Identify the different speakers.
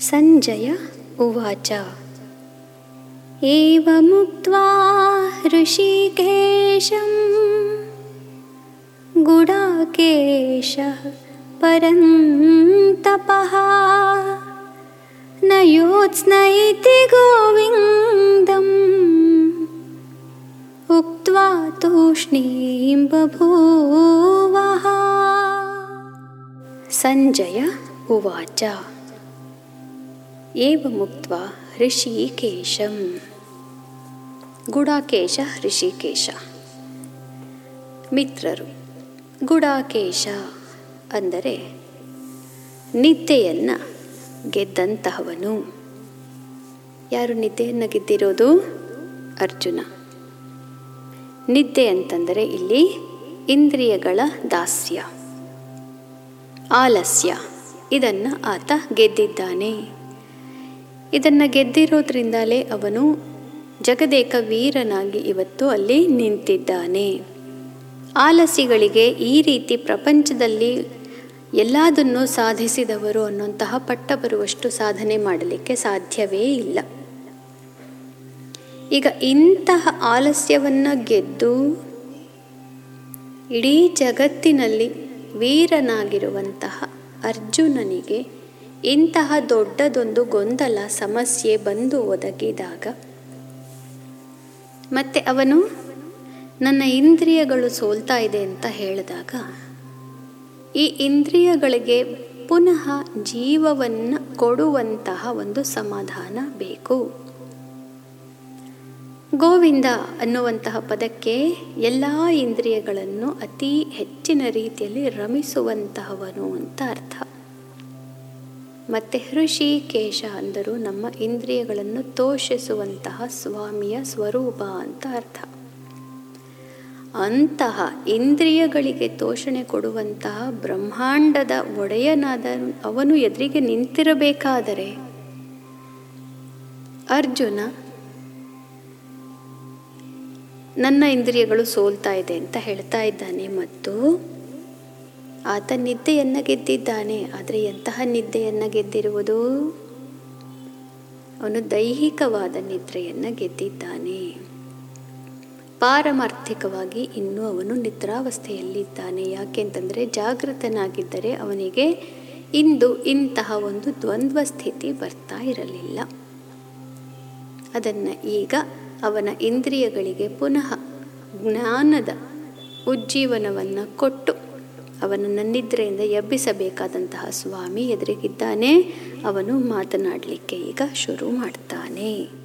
Speaker 1: सञ्जय उवाच। एवमुक्त्वा ऋषिकेशं गुडाकेशः परन्तपः न योत्स्न इति गोविन्दम्। उक्त्वा तूष्णीं बभूवः सञ्जय उवाच एवमुक्त्वा ಋಷಿಕೇಶಂ ಗುಡಾಕೇಶ ಋಷಿಕೇಶ ಮಿತ್ರರು ಗುಡಾಕೇಶ ಅಂದರೆ ನಿದ್ದೆಯನ್ನು ಗೆದ್ದಂತಹವನು ಯಾರು ನಿದ್ದೆಯನ್ನು ಗೆದ್ದಿರೋದು ಅರ್ಜುನ ನಿದ್ದೆ ಅಂತಂದರೆ ಇಲ್ಲಿ ಇಂದ್ರಿಯಗಳ ದಾಸ್ಯ ಆಲಸ್ಯ ಇದನ್ನು ಆತ ಗೆದ್ದಿದ್ದಾನೆ ಇದನ್ನು ಗೆದ್ದಿರೋದ್ರಿಂದಲೇ ಅವನು ಜಗದೇಕ ವೀರನಾಗಿ ಇವತ್ತು ಅಲ್ಲಿ ನಿಂತಿದ್ದಾನೆ. ಆಲಸಿಗಳಿಗೆ ಈ ರೀತಿ ಪ್ರಪಂಚದಲ್ಲಿ ಎಲ್ಲದನ್ನೂ ಸಾಧಿಸಿದವರು ಅನ್ನುವಂತಹ ಪಟ್ಟ ಬರುವಷ್ಟು ಸಾಧನೆ ಮಾಡಲಿಕ್ಕೆ ಸಾಧ್ಯವೇ ಇಲ್ಲ. ಈಗ ಇಂತಹ ಆಲಸ್ಯವನ್ನು ಗೆದ್ದು ಇಡೀ ಜಗತ್ತಿನಲ್ಲಿ ವೀರನಾಗಿರುವಂತಹ ಅರ್ಜುನನಿಗೆ ಇಂತಹ ದೊಡ್ಡದೊಂದು ಗೊಂದಲ ಸಮಸ್ಯೆ ಬಂದು ಒದಗಿದಾಗ? ಮತ್ತೆ ಅವನು, ನನ್ನ ಇಂದ್ರಿಯಗಳು ಸೋಲ್ತಾ ಇದೆ ಅಂತ ಹೇಳಿದಾಗ, ಈ ಇಂದ್ರಿಯಗಳಿಗೆ ಪುನಃ ಜೀವವನ್ನು ಕೊಡುವಂತಹ ಒಂದು ಸಮಾಧಾನ ಬೇಕು. ಗೋವಿಂದ ಅನ್ನುವಂತಹ ಪದಕ್ಕೆ ಎಲ್ಲ ಇಂದ್ರಿಯಗಳನ್ನು ಅತಿ ಹೆಚ್ಚಿನ ರೀತಿಯಲ್ಲಿ ರಮಿಸುವಂತಹವನು ಅಂತ ಅರ್ಥ. ಮತ್ತು ಹೃಷಿಕೇಶ ಅಂದರು. ನಮ್ಮ ಇಂದ್ರಿಯಗಳನ್ನು ತೋಷಿಸುವಂತಹ ಸ್ವಾಮಿಯ ಸ್ವರೂಪ ಅಂತ ಅರ್ಥ. ಅಂತಹ ಇಂದ್ರಿಯಗಳಿಗೆ ತೋಷಣೆ ಕೊಡುವಂತಹ ಬ್ರಹ್ಮಾಂಡದ ಒಡೆಯನಾದ ಅವನು ಎದುರಿಗೆ ನಿಂತಿರಬೇಕಾದರೆ ಅರ್ಜುನ ನನ್ನ ಇಂದ್ರಿಯಗಳು ಸೋಲ್ತಾ ಇದೆ ಅಂತ ಹೇಳ್ತಾ ಇದ್ದಾನೆ ಮತ್ತು ಆತ ನಿದ್ದೆಯನ್ನು ಗೆದ್ದಿದ್ದಾನೆ, ಆದರೆ ಎಂತಹ ನಿದ್ದೆಯನ್ನು ಗೆದ್ದಿರುವುದು? ಅವನು ದೈಹಿಕವಾದ ನಿದ್ರೆಯನ್ನು ಗೆದ್ದಿದ್ದಾನೆ. ಪಾರಮಾರ್ಥಿಕವಾಗಿ ಇನ್ನೂ ಅವನು ನಿದ್ರಾವಸ್ಥೆಯಲ್ಲಿದ್ದಾನೆ. ಯಾಕೆಂತಂದರೆ ಜಾಗೃತನಾಗಿದ್ದರೆ ಅವನಿಗೆ ಇಂದು ಇಂತಹ ಒಂದು ದ್ವಂದ್ವ ಸ್ಥಿತಿ ಬರ್ತಾ ಇರಲಿಲ್ಲ. ಅದನ್ನು ಈಗ ಅವನ ಇಂದ್ರಿಯಗಳಿಗೆ ಪುನಃ ಜ್ಞಾನದ ಉಜ್ಜೀವನವನ್ನು ಕೊಟ್ಟು ಅವನನ್ನು ನನ್ನಿದ್ರೆಯಿಂದ ಎಬ್ಬಿಸಬೇಕಾದಂತಹ ಸ್ವಾಮಿ ಎದುರಿಗಿದ್ದಾನೆ. ಅವನು ಮಾತನಾಡಲಿಕ್ಕೆ ಈಗ ಶುರು ಮಾಡ್ತಾನೆ.